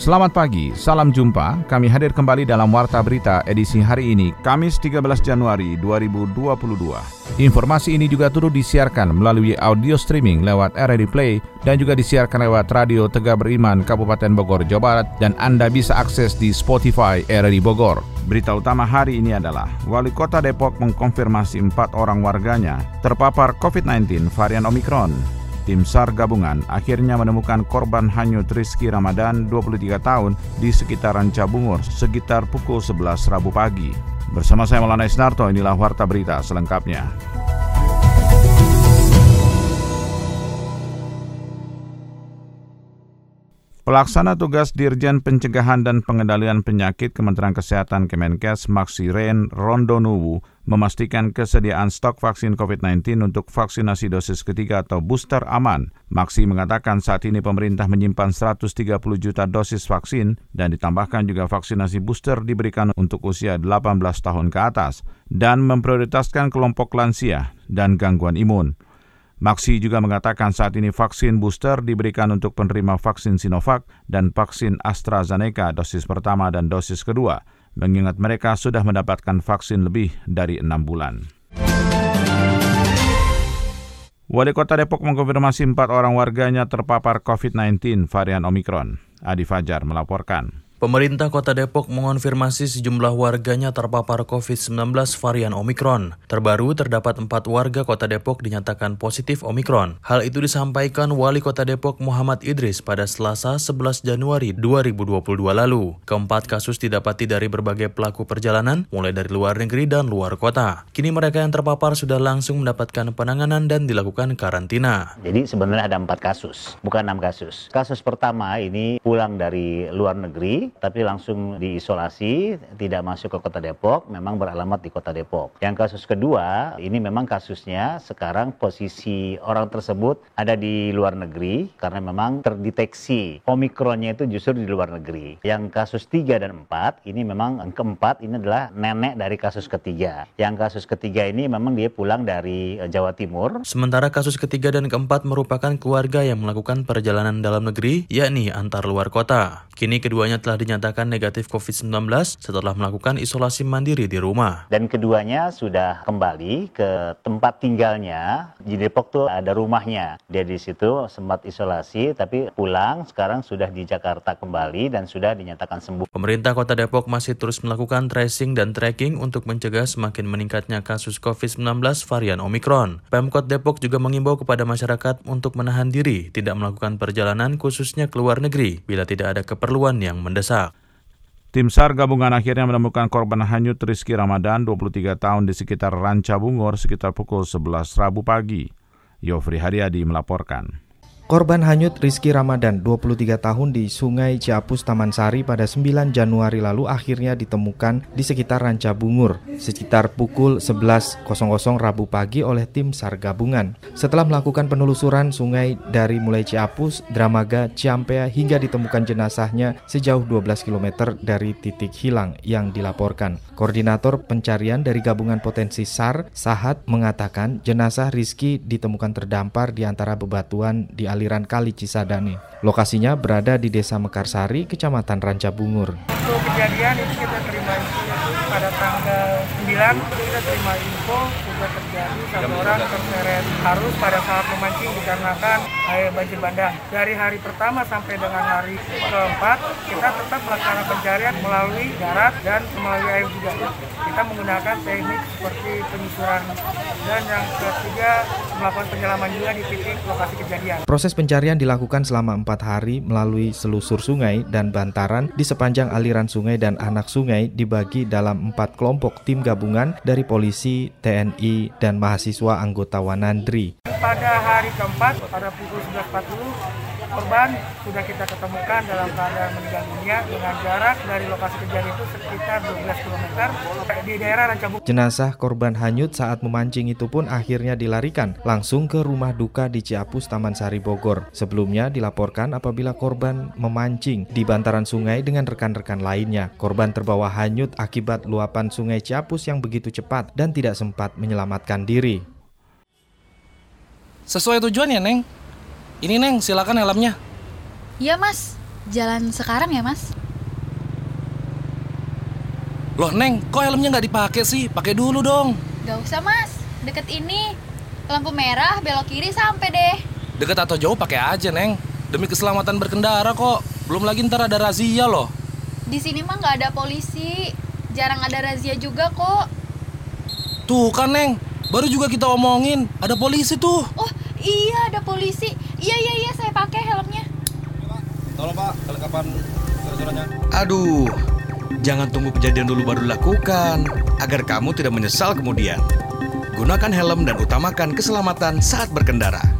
Selamat pagi, salam jumpa. Kami hadir kembali dalam Warta Berita edisi hari ini, Kamis 13 Januari 2022. Informasi ini juga turut disiarkan melalui audio streaming lewat RRI Play dan juga disiarkan lewat Radio Tegak Beriman Kabupaten Bogor, Jawa Barat dan Anda bisa akses di Spotify RRI Bogor. Berita utama hari ini adalah Wali Kota Depok mengkonfirmasi empat orang warganya terpapar COVID-19 varian Omikron. Tim SAR gabungan akhirnya menemukan korban hanyut Rizky Ramadan 23 tahun di sekitaran Cabungur sekitar pukul 11 Rabu pagi. Bersama saya Maulana Isnarto, inilah Warta Berita selengkapnya. Pelaksana tugas Dirjen Pencegahan dan Pengendalian Penyakit Kementerian Kesehatan Kemenkes Maksi Ren Rondonuwu memastikan kesediaan stok vaksin COVID-19 untuk vaksinasi dosis ketiga atau booster aman. Maksi mengatakan saat ini pemerintah menyimpan 130 juta dosis vaksin dan ditambahkan juga vaksinasi booster diberikan untuk usia 18 tahun ke atas dan memprioritaskan kelompok lansia dan gangguan imun. Maksi juga mengatakan saat ini vaksin booster diberikan untuk penerima vaksin Sinovac dan vaksin AstraZeneca dosis pertama dan dosis kedua, mengingat mereka sudah mendapatkan vaksin lebih dari enam bulan. Wali Kota Depok mengkonfirmasi empat orang warganya terpapar COVID-19 varian Omikron. Adi Fajar melaporkan. Pemerintah Kota Depok mengonfirmasi sejumlah warganya terpapar COVID-19 varian Omikron. Terbaru terdapat empat warga Kota Depok dinyatakan positif Omikron. Hal itu disampaikan Wali Kota Depok Muhammad Idris pada Selasa 11 Januari 2022 lalu. Keempat kasus didapati dari berbagai pelaku perjalanan, mulai dari luar negeri dan luar kota. Kini mereka yang terpapar sudah langsung mendapatkan penanganan dan dilakukan karantina. Jadi sebenarnya ada empat kasus, bukan enam kasus. Kasus pertama ini pulang dari luar negeri, tapi langsung diisolasi, tidak masuk ke kota Depok, memang beralamat di kota Depok. Yang kasus kedua, ini memang kasusnya sekarang posisi orang tersebut ada di luar negeri karena memang terdeteksi Omikronnya itu justru di luar negeri. Yang kasus tiga dan empat, ini memang keempat ini adalah nenek dari kasus ketiga. Yang kasus ketiga ini memang dia pulang dari eh, Jawa Timur. Sementara kasus ketiga dan keempat merupakan keluarga yang melakukan perjalanan dalam negeri, yakni antar luar kota. Kini keduanya telah dinyatakan negatif COVID-19 setelah melakukan isolasi mandiri di rumah. Dan keduanya sudah kembali ke tempat tinggalnya. Di Depok tuh ada rumahnya. Dia di situ sempat isolasi tapi pulang sekarang sudah di Jakarta kembali dan sudah dinyatakan sembuh. Pemerintah Kota Depok masih terus melakukan tracing dan tracking untuk mencegah semakin meningkatnya kasus COVID-19 varian Omikron. Pemkot Depok juga mengimbau kepada masyarakat untuk menahan diri tidak melakukan perjalanan khususnya ke luar negeri bila tidak ada keperluan yang mendesak. Tim SAR gabungan akhirnya menemukan korban hanyut Rizky Ramadan 23 tahun di sekitar Ranca Bungor sekitar pukul 11 Rabu pagi. Yofri Haryadi melaporkan. Korban hanyut Rizky Ramadan, 23 tahun di Sungai Ciapus Taman Sari pada 9 Januari lalu akhirnya ditemukan di sekitar Ranca Bungur, sekitar pukul 11.00 Rabu pagi oleh tim SAR gabungan. Setelah melakukan penelusuran sungai dari mulai Ciapus, Dramaga, Ciampea hingga ditemukan jenazahnya sejauh 12 km dari titik hilang yang dilaporkan. Koordinator pencarian dari gabungan potensi SAR, Sahat, mengatakan jenazah Rizky ditemukan terdampar di antara bebatuan di aliran Kali Cisadane. Lokasinya berada di Desa Mekarsari, Kecamatan Ranca Bungur. Untuk kejadian itu kita terima pada tanggal 9 kita terima info orang terseret arus pada saat memancing dikarenakan air banjir bandang. Dari hari pertama sampai dengan hari keempat kita tetap melaksanakan pencarian melalui darat dan melalui air juga. Kita menggunakan teknik seperti penyusuran dan yang ketiga melakukan penyelaman juga di titik lokasi kejadian. Proses pencarian dilakukan selama empat hari melalui selusur sungai dan bantaran di sepanjang aliran sungai dan anak sungai dibagi dalam empat kelompok tim gabungan dari polisi, TNI, dan mahasiswa anggota Wanandri. Pada hari keempat pada pukul 11.40 korban sudah kita ketemukan dalam keadaan meninggal dunia dengan jarak dari lokasi kejadian itu sekitar 12 km di daerah Rancabuk. Jenazah korban hanyut saat memancing itu pun akhirnya dilarikan langsung ke rumah duka di Ciapus, Taman Sari, Bogor. Sebelumnya dilaporkan apabila korban memancing di bantaran sungai dengan rekan-rekan lainnya. Korban terbawa hanyut akibat luapan sungai Ciapus yang begitu cepat dan tidak sempat menyelamatkan diri. Sesuai tujuan ya, Neng? Ini, Neng, silakan helmnya. Iya, Mas. Jalan sekarang ya, Mas? Loh, Neng, kok helmnya nggak dipakai sih? Pakai dulu dong. Gak usah, Mas. Deket ini. Lampu merah, belok kiri sampai deh. Deket atau jauh pakai aja, Neng. Demi keselamatan berkendara kok. Belum lagi ntar ada razia loh. Di sini mah nggak ada polisi. Jarang ada razia juga kok. Tuh kan, Neng. Baru juga kita omongin, ada polisi tuh. Oh, iya ada polisi. Iya, iya, iya, saya pakai helmnya. Tolong Pak, kelengkapan surat-suratnya. Aduh, jangan tunggu kejadian dulu baru lakukan, agar kamu tidak menyesal kemudian. Gunakan helm dan utamakan keselamatan saat berkendara.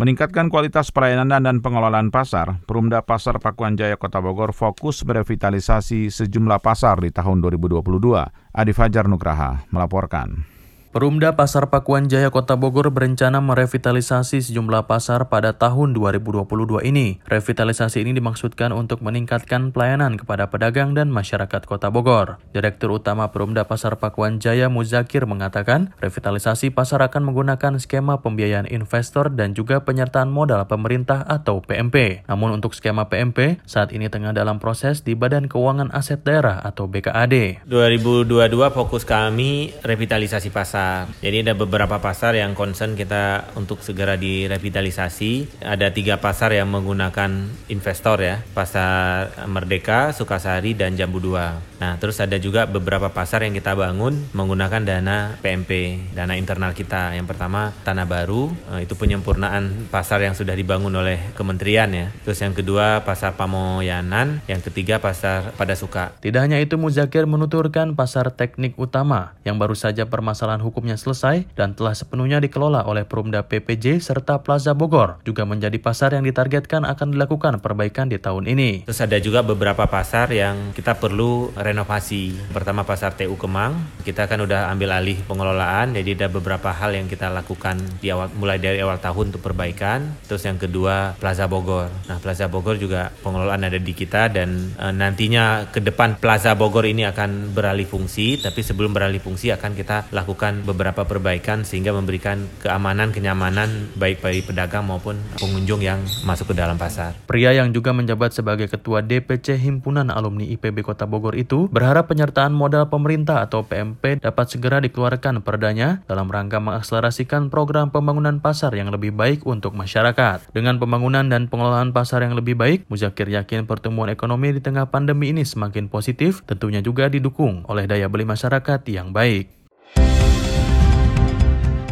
Meningkatkan kualitas pelayanan dan pengelolaan pasar, Perumda Pasar Pakuan Jaya Kota Bogor fokus merevitalisasi sejumlah pasar di tahun 2022. Adi Fajar Nugraha melaporkan. Perumda Pasar Pakuan Jaya Kota Bogor berencana merevitalisasi sejumlah pasar pada tahun 2022 ini. Revitalisasi ini dimaksudkan untuk meningkatkan pelayanan kepada pedagang dan masyarakat Kota Bogor. Direktur Utama Perumda Pasar Pakuan Jaya Muzakir mengatakan, revitalisasi pasar akan menggunakan skema pembiayaan investor dan juga penyertaan modal pemerintah atau PMP. Namun untuk skema PMP, saat ini tengah dalam proses di Badan Keuangan Aset Daerah atau BKAD. 2022 fokus kami revitalisasi pasar pasar. Jadi ada beberapa pasar yang concern kita untuk segera direvitalisasi. Ada tiga pasar yang menggunakan investor ya, pasar Merdeka, Sukasari, dan Jambu 2. Nah, terus ada juga beberapa pasar yang kita bangun menggunakan dana PMP, dana internal kita. Yang pertama Tanah Baru, eh, itu penyempurnaan pasar yang sudah dibangun oleh kementerian ya. Terus yang kedua pasar Pamoyanan, yang ketiga pasar Pada Suka. Tidak hanya itu, Muzakir menuturkan pasar teknik utama yang baru saja permasalahan hukumnya selesai dan telah sepenuhnya dikelola oleh Perumda PPJ serta Plaza Bogor, juga menjadi pasar yang ditargetkan akan dilakukan perbaikan di tahun ini. Terus ada juga beberapa pasar yang kita perlu renovasi. Pertama pasar TU Kemang, kita kan udah ambil alih pengelolaan, jadi ada beberapa hal yang kita lakukan di awal mulai dari awal tahun untuk perbaikan. Terus yang kedua Plaza Bogor. Nah Plaza Bogor juga pengelolaan ada di kita dan e, nantinya ke depan Plaza Bogor ini akan beralih fungsi, tapi sebelum beralih fungsi akan kita lakukan beberapa perbaikan sehingga memberikan keamanan, kenyamanan baik bagi pedagang maupun pengunjung yang masuk ke dalam pasar. Pria yang juga menjabat sebagai Ketua DPC Himpunan Alumni IPB Kota Bogor itu berharap penyertaan modal pemerintah atau PMP dapat segera dikeluarkan perdanya dalam rangka mengakselerasikan program pembangunan pasar yang lebih baik untuk masyarakat. Dengan pembangunan dan pengelolaan pasar yang lebih baik, Muzakir yakin pertumbuhan ekonomi di tengah pandemi ini semakin positif, tentunya juga didukung oleh daya beli masyarakat yang baik.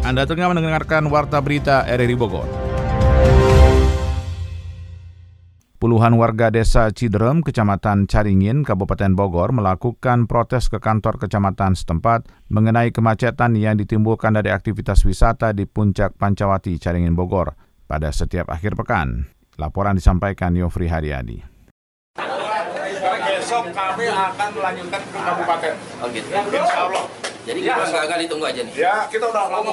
Anda tengah mendengarkan Warta Berita RRI Bogor. Puluhan warga desa Ciderem, Kecamatan Caringin, Kabupaten Bogor melakukan protes ke kantor kecamatan setempat mengenai kemacetan yang ditimbulkan dari aktivitas wisata di Puncak Pancawati, Caringin, Bogor pada setiap akhir pekan. Laporan disampaikan Yofri Haryadi. Besok kami akan melanjutkan ke kabupaten. Oh gitu. Insya Allah. Jadi ya, kita nggak ditunggu aja nih. Ya, kita udah lama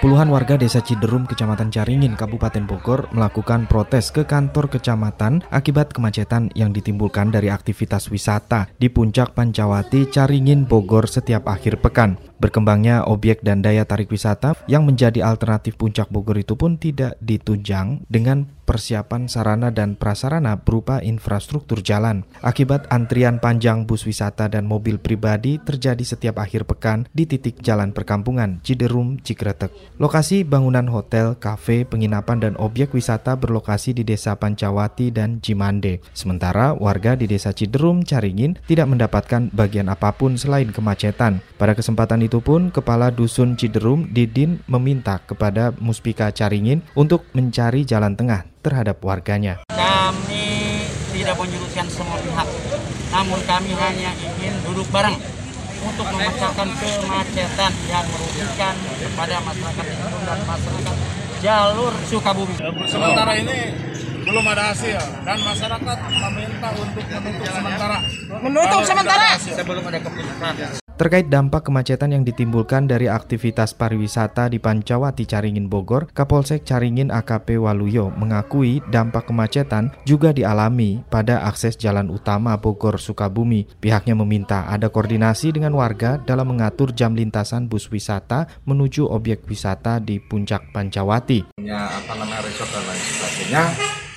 Puluhan warga desa Ciderum, Kecamatan Caringin, Kabupaten Bogor melakukan protes ke kantor kecamatan akibat kemacetan yang ditimbulkan dari aktivitas wisata di Puncak Pancawati, Caringin, Bogor setiap akhir pekan. Berkembangnya objek dan daya tarik wisata yang menjadi alternatif Puncak Bogor itu pun tidak ditunjang dengan persiapan sarana dan prasarana berupa infrastruktur jalan. Akibat antrian panjang bus wisata dan mobil pribadi terjadi setiap akhir pekan di titik jalan perkampungan Ciderum, Cikretek. Lokasi bangunan hotel, kafe, penginapan dan objek wisata berlokasi di Desa Pancawati dan Cimande. Sementara warga di Desa Ciderum, Caringin tidak mendapatkan bagian apa pun selain kemacetan. Pada kesempatan itu pun Kepala Dusun Ciderum Didin meminta kepada Muspika Caringin untuk mencari jalan tengah terhadap warganya. Kami tidak menjuruskan semua pihak, namun kami hanya ingin duduk bareng untuk memecahkan kemacetan yang merugikan kepada masyarakat dan masyarakat jalur Sukabumi. Sementara ini belum ada hasil dan masyarakat meminta untuk menutup sementara. Menutup sementara sebelum ada keputusan. Terkait dampak kemacetan yang ditimbulkan dari aktivitas pariwisata di Pancawati Caringin Bogor, Kapolsek Caringin AKP Waluyo mengakui dampak kemacetan juga dialami pada akses jalan utama Bogor Sukabumi. Pihaknya meminta ada koordinasi dengan warga dalam mengatur jam lintasan bus wisata menuju objek wisata di Puncak Pancawati. Ya, apa namanya resort dan lain sebagainya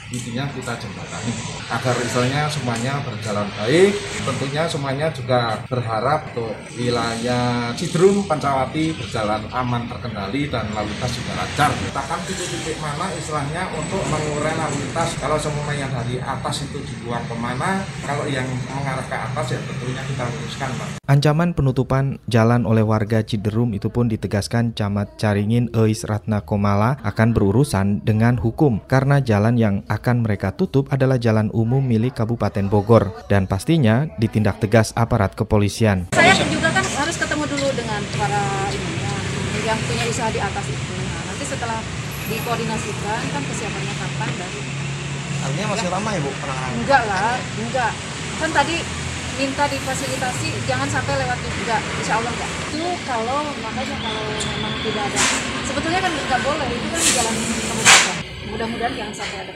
intinya kita jembatani agar misalnya semuanya berjalan baik tentunya semuanya juga berharap untuk wilayah Cidrum Pancawati berjalan aman terkendali dan lalu lintas juga lancar. Kita kan titik-titik mana istilahnya untuk mengurai lalu lintas. Kalau semuanya dari atas itu dibuang ke mana kalau yang mengarah ke atas ya tentunya kita luruskan Pak. Ancaman penutupan jalan oleh warga Ciderum itu pun ditegaskan Camat Caringin Eis Ratna Komala akan berurusan dengan hukum karena jalan yang akan mereka tutup adalah jalan umum milik Kabupaten Bogor dan pastinya ditindak tegas aparat kepolisian. Saya juga kan harus ketemu dulu dengan para ini ya, yang punya usaha di atas itu. Nah, nanti setelah dikoordinasikan kan kesiapannya kapan dari Artinya masih lama ya Bu penanganan? enggak lah, enggak. Kan tadi minta difasilitasi jangan sampai lewat juga, insya Allah enggak. Itu kalau makanya kalau memang tidak ada, sebetulnya kan enggak boleh itu kan jalan kabupaten. Mudah-mudahan jangan sampai ada.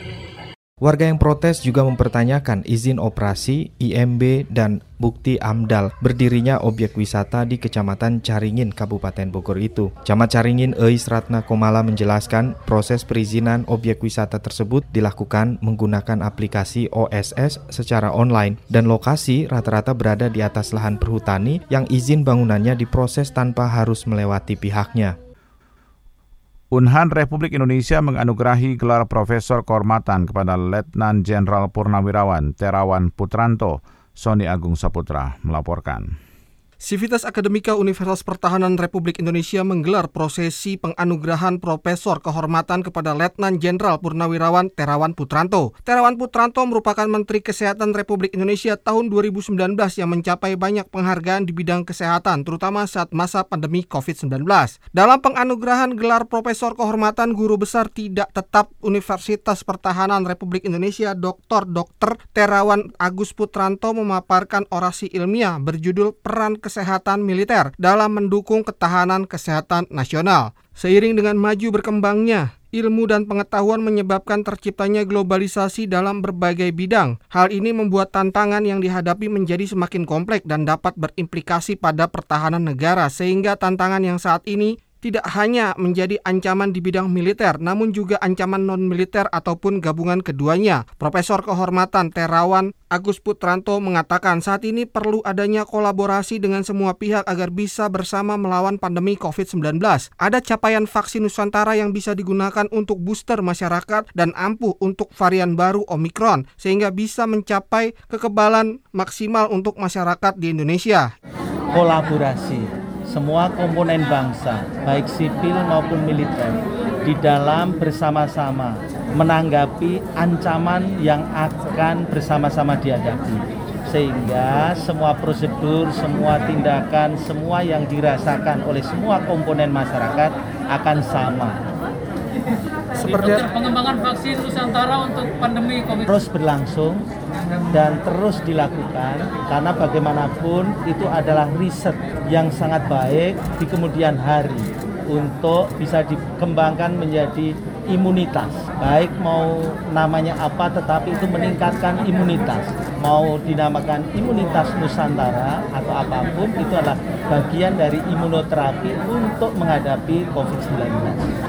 Warga yang protes juga mempertanyakan izin operasi, IMB, dan bukti AMDAL berdirinya objek wisata di Kecamatan Caringin, Kabupaten Bogor itu. Camat Caringin Eis Ratna Komala menjelaskan proses perizinan objek wisata tersebut dilakukan menggunakan aplikasi OSS secara online dan lokasi rata-rata berada di atas lahan perhutani yang izin bangunannya diproses tanpa harus melewati pihaknya. Unhan Republik Indonesia menganugerahi gelar Profesor Kehormatan kepada Letnan Jenderal Purnawirawan Terawan Putranto. Sony Agung Saputra melaporkan. Sivitas Akademika Universitas Pertahanan Republik Indonesia menggelar prosesi penganugerahan Profesor Kehormatan kepada Letnan Jenderal Purnawirawan Terawan Putranto. Terawan Putranto merupakan Menteri Kesehatan Republik Indonesia tahun 2019 yang mencapai banyak penghargaan di bidang kesehatan, terutama saat masa pandemi COVID-19. Dalam penganugerahan gelar Profesor Kehormatan Guru Besar Tidak Tetap Universitas Pertahanan Republik Indonesia Dr. Dr. Terawan Agus Putranto memaparkan orasi ilmiah berjudul Peran kesehatan militer dalam mendukung ketahanan kesehatan nasional. Seiring dengan maju berkembangnya ilmu dan pengetahuan menyebabkan terciptanya globalisasi dalam berbagai bidang. Hal ini membuat tantangan yang dihadapi menjadi semakin kompleks dan dapat berimplikasi pada pertahanan negara sehingga tantangan yang saat ini tidak hanya menjadi ancaman di bidang militer, namun juga ancaman non-militer ataupun gabungan keduanya. Profesor Kehormatan Terawan Agus Putranto mengatakan saat ini perlu adanya kolaborasi dengan semua pihak agar bisa bersama melawan pandemi COVID-19. Ada capaian vaksin Nusantara yang bisa digunakan untuk booster masyarakat dan ampuh untuk varian baru Omikron, sehingga bisa mencapai kekebalan maksimal untuk masyarakat di Indonesia. Kolaborasi semua komponen bangsa, baik sipil maupun militer, di dalam bersama-sama menanggapi ancaman yang akan bersama-sama dihadapi. Sehingga semua prosedur, semua tindakan, semua yang dirasakan oleh semua komponen masyarakat akan sama. Seperti pengembangan vaksin Nusantara untuk pandemi COVID terus berlangsung dan terus dilakukan karena bagaimanapun itu adalah riset yang sangat baik di kemudian hari untuk bisa dikembangkan menjadi imunitas. Baik mau namanya apa tetapi itu meningkatkan imunitas. Mau dinamakan imunitas Nusantara atau apa pun itu adalah bagian dari imunoterapi untuk menghadapi COVID-19.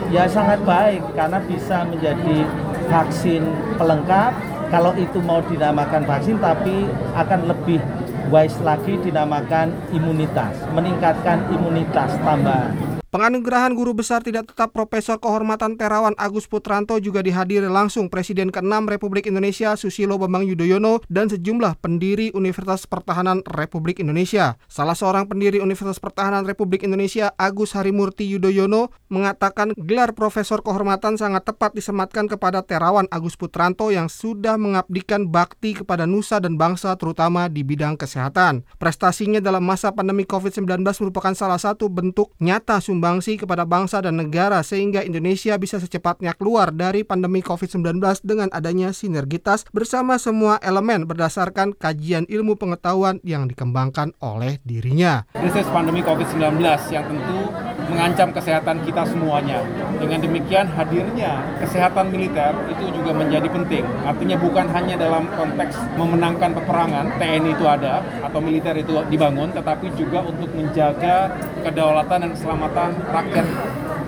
Ya sangat baik karena bisa menjadi vaksin pelengkap. Kalau itu mau dinamakan vaksin tapi akan lebih wise lagi dinamakan imunitas, meningkatkan imunitas tambahan. Penganugerahan guru besar tidak tetap Profesor Kehormatan Terawan Agus Putranto juga dihadiri langsung Presiden ke-6 Republik Indonesia Susilo Bambang Yudhoyono dan sejumlah pendiri Universitas Pertahanan Republik Indonesia. Salah seorang pendiri Universitas Pertahanan Republik Indonesia Agus Harimurti Yudhoyono mengatakan gelar Profesor Kehormatan sangat tepat disematkan kepada Terawan Agus Putranto yang sudah mengabdikan bakti kepada nusa dan bangsa terutama di bidang kesehatan. Prestasinya dalam masa pandemi COVID-19 merupakan salah satu bentuk nyata sumber sumbangsi kepada bangsa dan negara sehingga Indonesia bisa secepatnya keluar dari pandemi COVID-19 dengan adanya sinergitas bersama semua elemen berdasarkan kajian ilmu pengetahuan yang dikembangkan oleh dirinya. Krisis pandemi COVID-19 yang tentu mengancam kesehatan kita semuanya. Dengan demikian hadirnya kesehatan militer itu juga menjadi penting. Artinya bukan hanya dalam konteks memenangkan peperangan, TNI itu ada atau militer itu dibangun, tetapi juga untuk menjaga kedaulatan dan keselamatan rakyat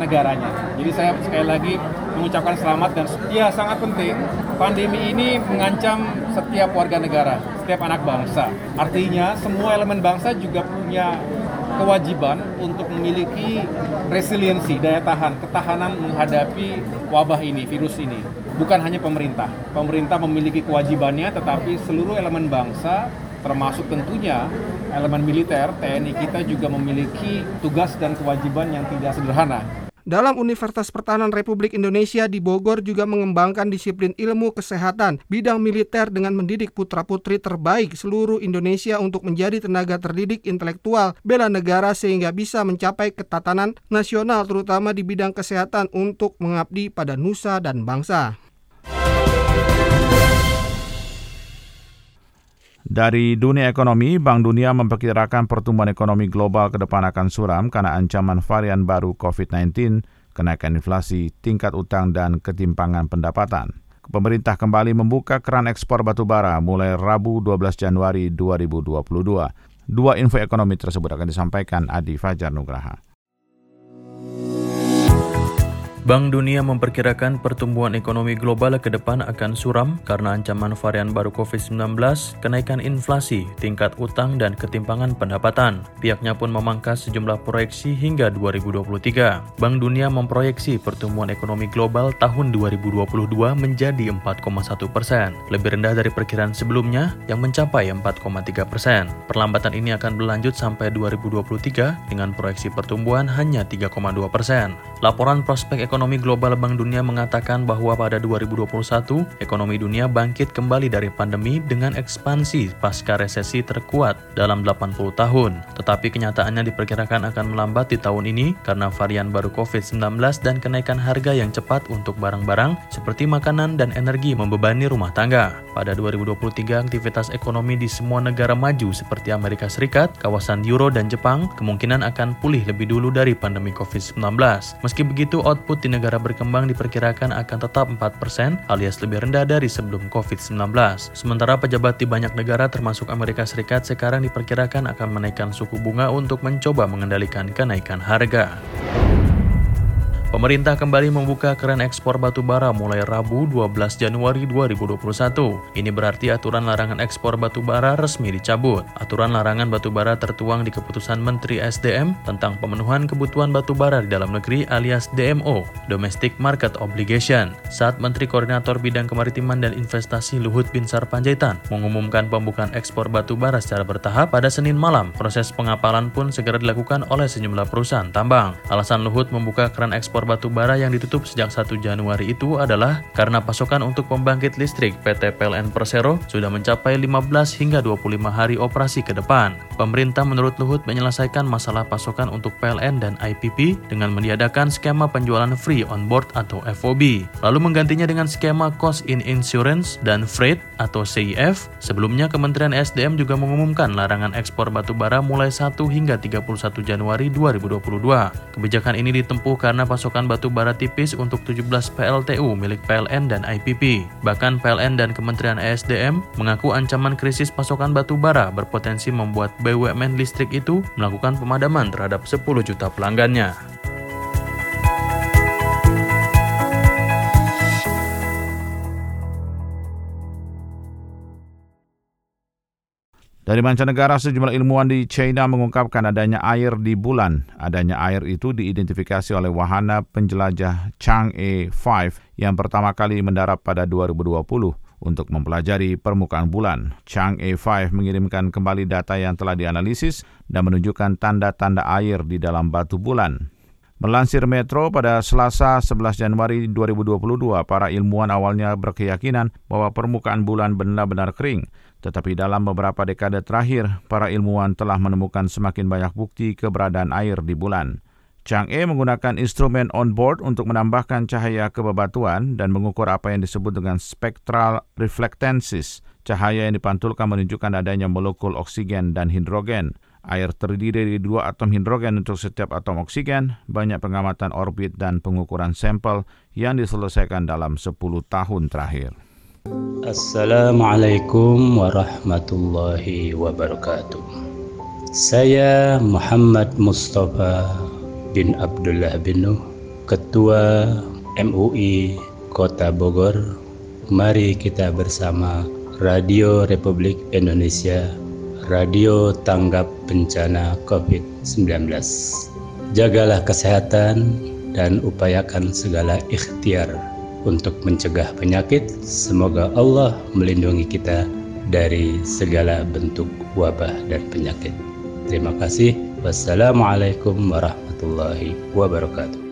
negaranya. Jadi saya sekali lagi mengucapkan selamat dan ya sangat penting. Pandemi ini mengancam setiap warga negara, setiap anak bangsa. Artinya semua elemen bangsa juga punya kewajiban untuk memiliki resiliensi, daya tahan, ketahanan menghadapi wabah ini, virus ini. Bukan hanya pemerintah. Pemerintah memiliki kewajibannya, tetapi seluruh elemen bangsa termasuk tentunya elemen militer, TNI kita juga memiliki tugas dan kewajiban yang tidak sederhana. Dalam Universitas Pertahanan Republik Indonesia di Bogor juga mengembangkan disiplin ilmu kesehatan bidang militer dengan mendidik putra-putri terbaik seluruh Indonesia untuk menjadi tenaga terdidik intelektual bela negara sehingga bisa mencapai ketatanan nasional terutama di bidang kesehatan untuk mengabdi pada nusa dan bangsa. Dari dunia ekonomi, Bank Dunia memperkirakan pertumbuhan ekonomi global ke depan akan suram karena ancaman varian baru COVID-19, kenaikan inflasi, tingkat utang, dan ketimpangan pendapatan. Pemerintah kembali membuka keran ekspor batu bara mulai Rabu 12 Januari 2022. Dua info ekonomi tersebut akan disampaikan Adi Fajar Nugraha. Bank Dunia memperkirakan pertumbuhan ekonomi global ke depan akan suram karena ancaman varian baru COVID-19, kenaikan inflasi, tingkat utang, dan ketimpangan pendapatan. Pihaknya pun memangkas sejumlah proyeksi hingga 2023. Bank Dunia memproyeksi pertumbuhan ekonomi global tahun 2022 menjadi 4,1 persen, lebih rendah dari perkiraan sebelumnya yang mencapai 4,3 persen. Perlambatan ini akan berlanjut sampai 2023 dengan proyeksi pertumbuhan hanya 3,2 persen. Laporan prospek Ekonomi Global Bank Dunia mengatakan bahwa pada 2021, ekonomi dunia bangkit kembali dari pandemi dengan ekspansi pasca resesi terkuat dalam 80 tahun. Tetapi kenyataannya diperkirakan akan melambat di tahun ini karena varian baru COVID-19 dan kenaikan harga yang cepat untuk barang-barang seperti makanan dan energi membebani rumah tangga. Pada 2023, aktivitas ekonomi di semua negara maju seperti Amerika Serikat, kawasan Euro dan Jepang kemungkinan akan pulih lebih dulu dari pandemi COVID-19. Meski begitu, output di negara berkembang diperkirakan akan tetap 4% alias lebih rendah dari sebelum COVID-19. Sementara pejabat di banyak negara termasuk Amerika Serikat sekarang diperkirakan akan menaikkan suku bunga untuk mencoba mengendalikan kenaikan harga. Pemerintah kembali membuka keran ekspor batu bara mulai Rabu 12 Januari 2021. Ini berarti aturan larangan ekspor batu bara resmi dicabut. Aturan larangan batu bara tertuang di keputusan Menteri SDM tentang pemenuhan kebutuhan batu bara di dalam negeri alias DMO, Domestic Market Obligation. Saat Menteri Koordinator Bidang Kemaritiman dan Investasi Luhut Binsar Panjaitan mengumumkan pembukaan ekspor batu bara secara bertahap pada Senin malam, proses pengapalan pun segera dilakukan oleh sejumlah perusahaan tambang. Alasan Luhut membuka keran ekspor batu bara yang ditutup sejak 1 Januari itu adalah karena pasokan untuk pembangkit listrik PT PLN Persero sudah mencapai 15 hingga 25 hari operasi ke depan. Pemerintah menurut Luhut menyelesaikan masalah pasokan untuk PLN dan IPP dengan meniadakan skema penjualan free on board atau FOB, lalu menggantinya dengan skema cost in insurance dan freight atau CIF. Sebelumnya Kementerian SDM juga mengumumkan larangan ekspor batu bara mulai 1 hingga 31 Januari 2022. Kebijakan ini ditempuh karena pasokan pasokan batu bara tipis untuk 17 PLTU milik PLN dan IPP. Bahkan PLN dan Kementerian ESDM mengaku ancaman krisis pasokan batu bara berpotensi membuat BUMN listrik itu melakukan pemadaman terhadap 10 juta pelanggannya. Dari mancanegara, sejumlah ilmuwan di China mengungkapkan adanya air di bulan. Adanya air itu diidentifikasi oleh wahana penjelajah Chang'e 5 yang pertama kali mendarat pada 2020 untuk mempelajari permukaan bulan. Chang'e 5 mengirimkan kembali data yang telah dianalisis dan menunjukkan tanda-tanda air di dalam batu bulan. Melansir Metro pada Selasa 11 Januari 2022, para ilmuwan awalnya berkeyakinan bahwa permukaan bulan benar-benar kering. Tetapi dalam beberapa dekade terakhir, para ilmuwan telah menemukan semakin banyak bukti keberadaan air di bulan. Chang'e menggunakan instrumen on-board untuk menambahkan cahaya ke bebatuan dan mengukur apa yang disebut dengan spectral reflectances. Cahaya yang dipantulkan menunjukkan adanya molekul oksigen dan hidrogen. Air terdiri dari dua atom hidrogen untuk setiap atom oksigen, banyak pengamatan orbit dan pengukuran sampel yang diselesaikan dalam 10 tahun terakhir. Assalamualaikum warahmatullahi wabarakatuh. Saya Muhammad Mustafa bin Abdullah bin Nuh, Ketua MUI Kota Bogor. Mari kita bersama Radio Republik Indonesia Radio Tanggap Bencana COVID-19. Jagalah kesehatan dan upayakan segala ikhtiar untuk mencegah penyakit. Semoga Allah melindungi kita dari segala bentuk wabah dan penyakit. Terima kasih. Wassalamualaikum warahmatullahi wabarakatuh.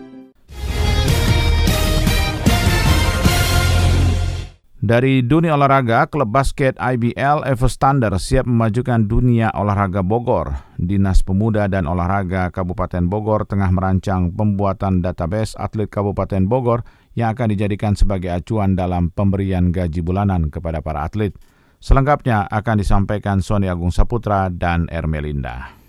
Dari dunia olahraga, klub basket IBL Evo Standard siap memajukan dunia olahraga Bogor. Dinas Pemuda dan Olahraga Kabupaten Bogor tengah merancang pembuatan database atlet Kabupaten Bogor yang akan dijadikan sebagai acuan dalam pemberian gaji bulanan kepada para atlet. Selengkapnya akan disampaikan Sony Agung Saputra dan Ermelinda.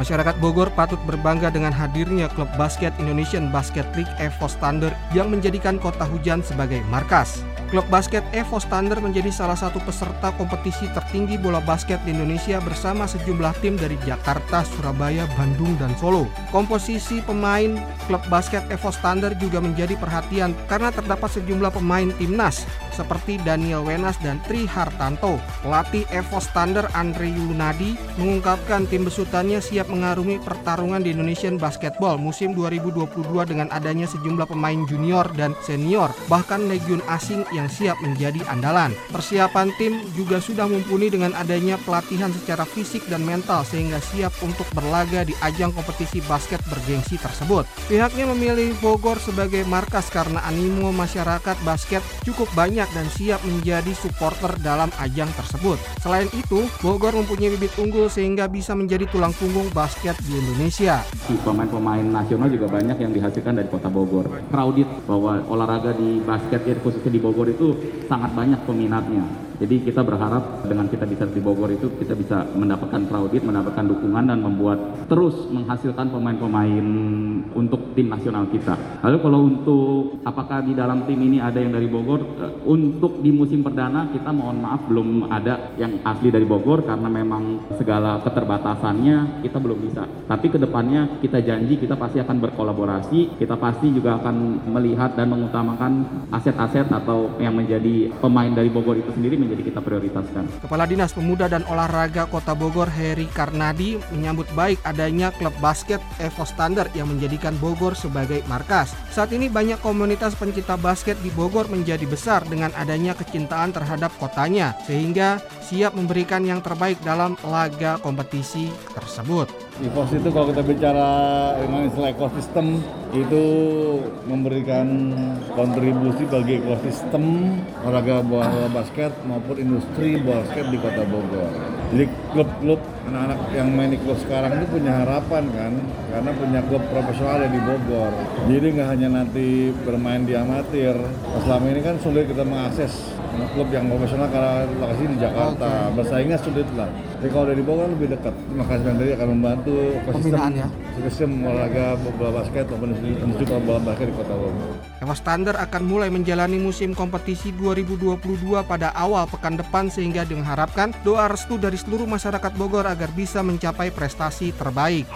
Masyarakat Bogor patut berbangga dengan hadirnya klub basket Indonesian Basket League Evo Standard yang menjadikan kota hujan sebagai markas. Klub basket Evo Standard menjadi salah satu peserta kompetisi tertinggi bola basket di Indonesia bersama sejumlah tim dari Jakarta, Surabaya, Bandung, dan Solo. Komposisi pemain klub basket Evo Standard juga menjadi perhatian karena terdapat sejumlah pemain timnas seperti Daniel Wenas dan Tri Hartanto. Pelatih Evo Standard Andre Yunadi mengungkapkan tim besutannya siap mengarungi pertarungan di Indonesian Basketball musim 2022 dengan adanya sejumlah pemain junior dan senior, bahkan legion asing yang siap menjadi andalan. Persiapan tim juga sudah mumpuni dengan adanya pelatihan secara fisik dan mental sehingga siap untuk berlaga di ajang kompetisi basket bergengsi tersebut. Pihaknya memilih Bogor sebagai markas karena animo masyarakat basket cukup banyak dan siap menjadi supporter dalam ajang tersebut. Selain itu, Bogor mempunyai bibit unggul sehingga bisa menjadi tulang punggung basket di Indonesia. Pemain-pemain nasional juga banyak yang dihasilkan dari kota Bogor. Crowded bahwa olahraga di basket ya khususnya di Bogor itu sangat banyak peminatnya. Jadi kita berharap dengan kita bisa di Bogor itu kita bisa mendapatkan crowded, mendapatkan dukungan dan membuat terus menghasilkan pemain-pemain untuk tim nasional kita. Lalu kalau untuk apakah di dalam tim ini ada yang dari Bogor? Untuk di musim perdana kita mohon maaf belum ada yang asli dari Bogor karena memang segala keterbatasannya kita belum bisa. Tapi ke depannya kita janji kita pasti akan berkolaborasi, kita pasti juga akan melihat dan mengutamakan aset-aset atau yang menjadi pemain dari Bogor itu sendiri menjadi kita prioritaskan. Kepala Dinas Pemuda dan Olahraga Kota Bogor Heri Karnadi menyambut baik adanya klub basket Evo Standard yang menjadikan Bogor sebagai markas. Saat ini banyak komunitas pencinta basket di Bogor menjadi besar dengan adanya kecintaan terhadap kotanya sehingga siap memberikan yang terbaik dalam laga kompetisi tersebut. EVOS itu kalau kita bicara dengan istilah ekosistem itu memberikan kontribusi bagi ekosistem olahraga bola basket maupun industri basket di kota Bogor. Jadi klub-klub anak-anak yang main di klub sekarang itu punya harapan kan karena punya klub profesional di Bogor. Jadi nggak hanya nanti bermain di amatir. Selama ini kan sulit kita mengakses klub yang profesional karena lokasi di Jakarta. Bersaingnya sulit lah. Tapi kalau dari Bogor lebih dekat. Terima kasih dari akan membantu ekosistem ya. ekosistem olahraga bola basket maupun industri bola basket di Kota Bogor. Evo Standard akan mulai menjalani musim kompetisi 2022 pada awal pekan depan sehingga diharapkan doa restu dari seluruh masyarakat Bogor agar bisa mencapai prestasi terbaik.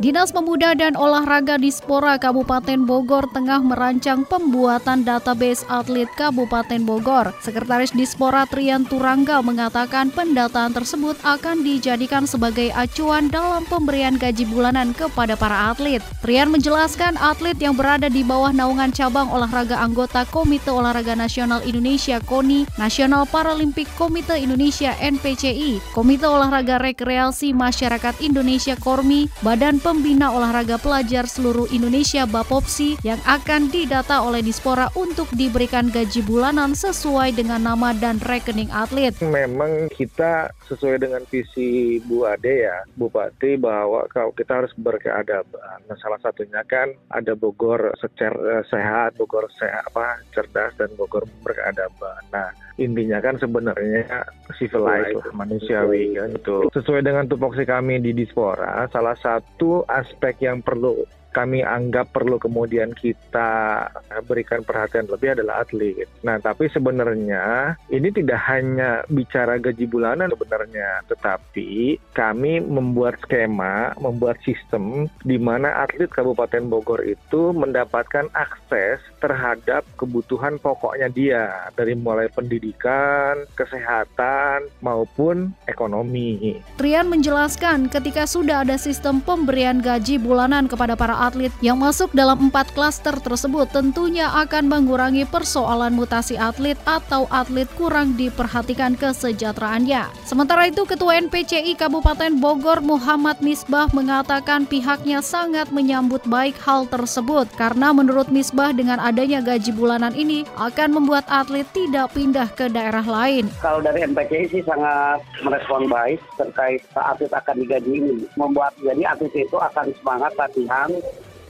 Dinas Pemuda dan Olahraga Dispora Kabupaten Bogor tengah merancang pembuatan database atlet Kabupaten Bogor. Sekretaris Dispora Trian Turangga mengatakan pendataan tersebut akan dijadikan sebagai acuan dalam pemberian gaji bulanan kepada para atlet. Trian menjelaskan atlet yang berada di bawah naungan cabang olahraga anggota Komite Olahraga Nasional Indonesia KONI, Nasional Paralimpik Komite Indonesia NPCI, Komite Olahraga Rekreasi Masyarakat Indonesia KORMI, Badan Pembina Olahraga Pelajar Seluruh Indonesia Bapopsi yang akan didata oleh Dispora untuk diberikan gaji bulanan sesuai dengan nama dan rekening atlet. Memang kita sesuai dengan visi Bu Ade ya, Bupati bahwa kalau kita harus berkeadaban. Nah, salah satunya kan ada Bogor secara sehat, Bogor sehat apa cerdas dan Bogor berkeadaban. Nah, intinya kan sebenarnya civilized lah, manusiawi kan itu. Sesuai dengan tupoksi kami di Dispora, salah satu aspek yang perlu kami anggap perlu kemudian kita berikan perhatian lebih adalah atlet. Nah, tapi sebenarnya ini tidak hanya bicara gaji bulanan sebenarnya, tetapi kami membuat skema, membuat sistem di mana atlet Kabupaten Bogor itu mendapatkan akses terhadap kebutuhan pokoknya dia dari mulai pendidikan, kesehatan maupun ekonomi. Trian menjelaskan ketika sudah ada sistem pemberian gaji bulanan kepada para atlet yang masuk dalam empat klaster tersebut tentunya akan mengurangi persoalan mutasi atlet atau atlet kurang diperhatikan kesejahteraannya. Sementara itu Ketua NPCI Kabupaten Bogor Muhammad Misbah mengatakan pihaknya sangat menyambut baik hal tersebut karena menurut Misbah dengan adanya gaji bulanan ini akan membuat atlet tidak pindah ke daerah lain. Kalau dari NPCI sih sangat merespon baik terkait atlet akan digaji ini. Membuat jadi atlet itu akan semangat latihan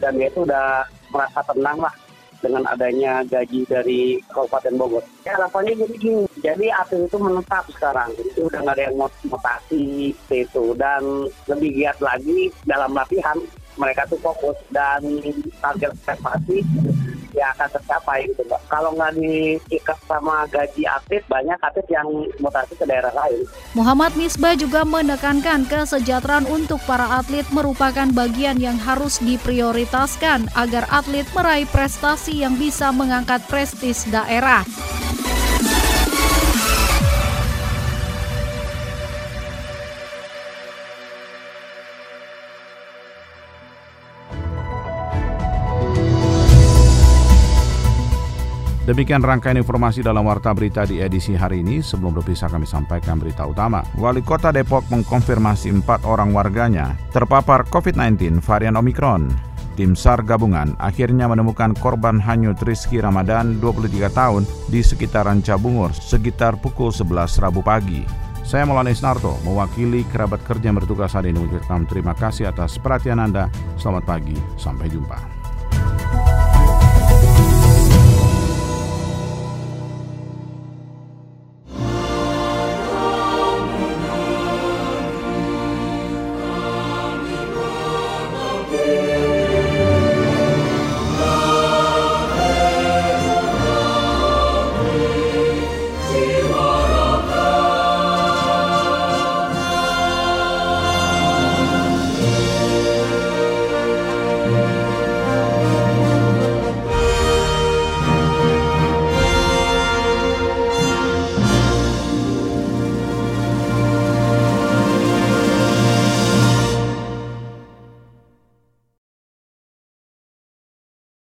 dan dia itu udah merasa tenang lah dengan adanya gaji dari Kabupaten Bogor. Ya harapannya jadi gini, jadi atlet itu menetap sekarang, jadi udah nggak ada yang mutasi itu dan lebih giat lagi dalam latihan mereka tuh fokus dan target prestasi ya akan tercapai gitu mbak. Kalau nggak diikat sama gaji atlet, banyak atlet yang mutasi ke daerah lain. Muhammad Misbah juga menekankan kesejahteraan untuk para atlet merupakan bagian yang harus diprioritaskan agar atlet meraih prestasi yang bisa mengangkat prestis daerah. Demikian rangkaian informasi dalam Warta Berita di edisi hari ini. Sebelum berpisah kami sampaikan berita utama. Wali Kota Depok mengkonfirmasi empat orang warganya terpapar COVID-19 varian Omikron. Tim SAR gabungan akhirnya menemukan korban hanyut Rizky Ramadan 23 tahun di sekitaran Cabungur sekitar pukul 11 Rabu pagi. Saya Maulana Isnarto, mewakili kerabat kerja yang bertugas hari ini terima kasih atas perhatian Anda. Selamat pagi, sampai jumpa.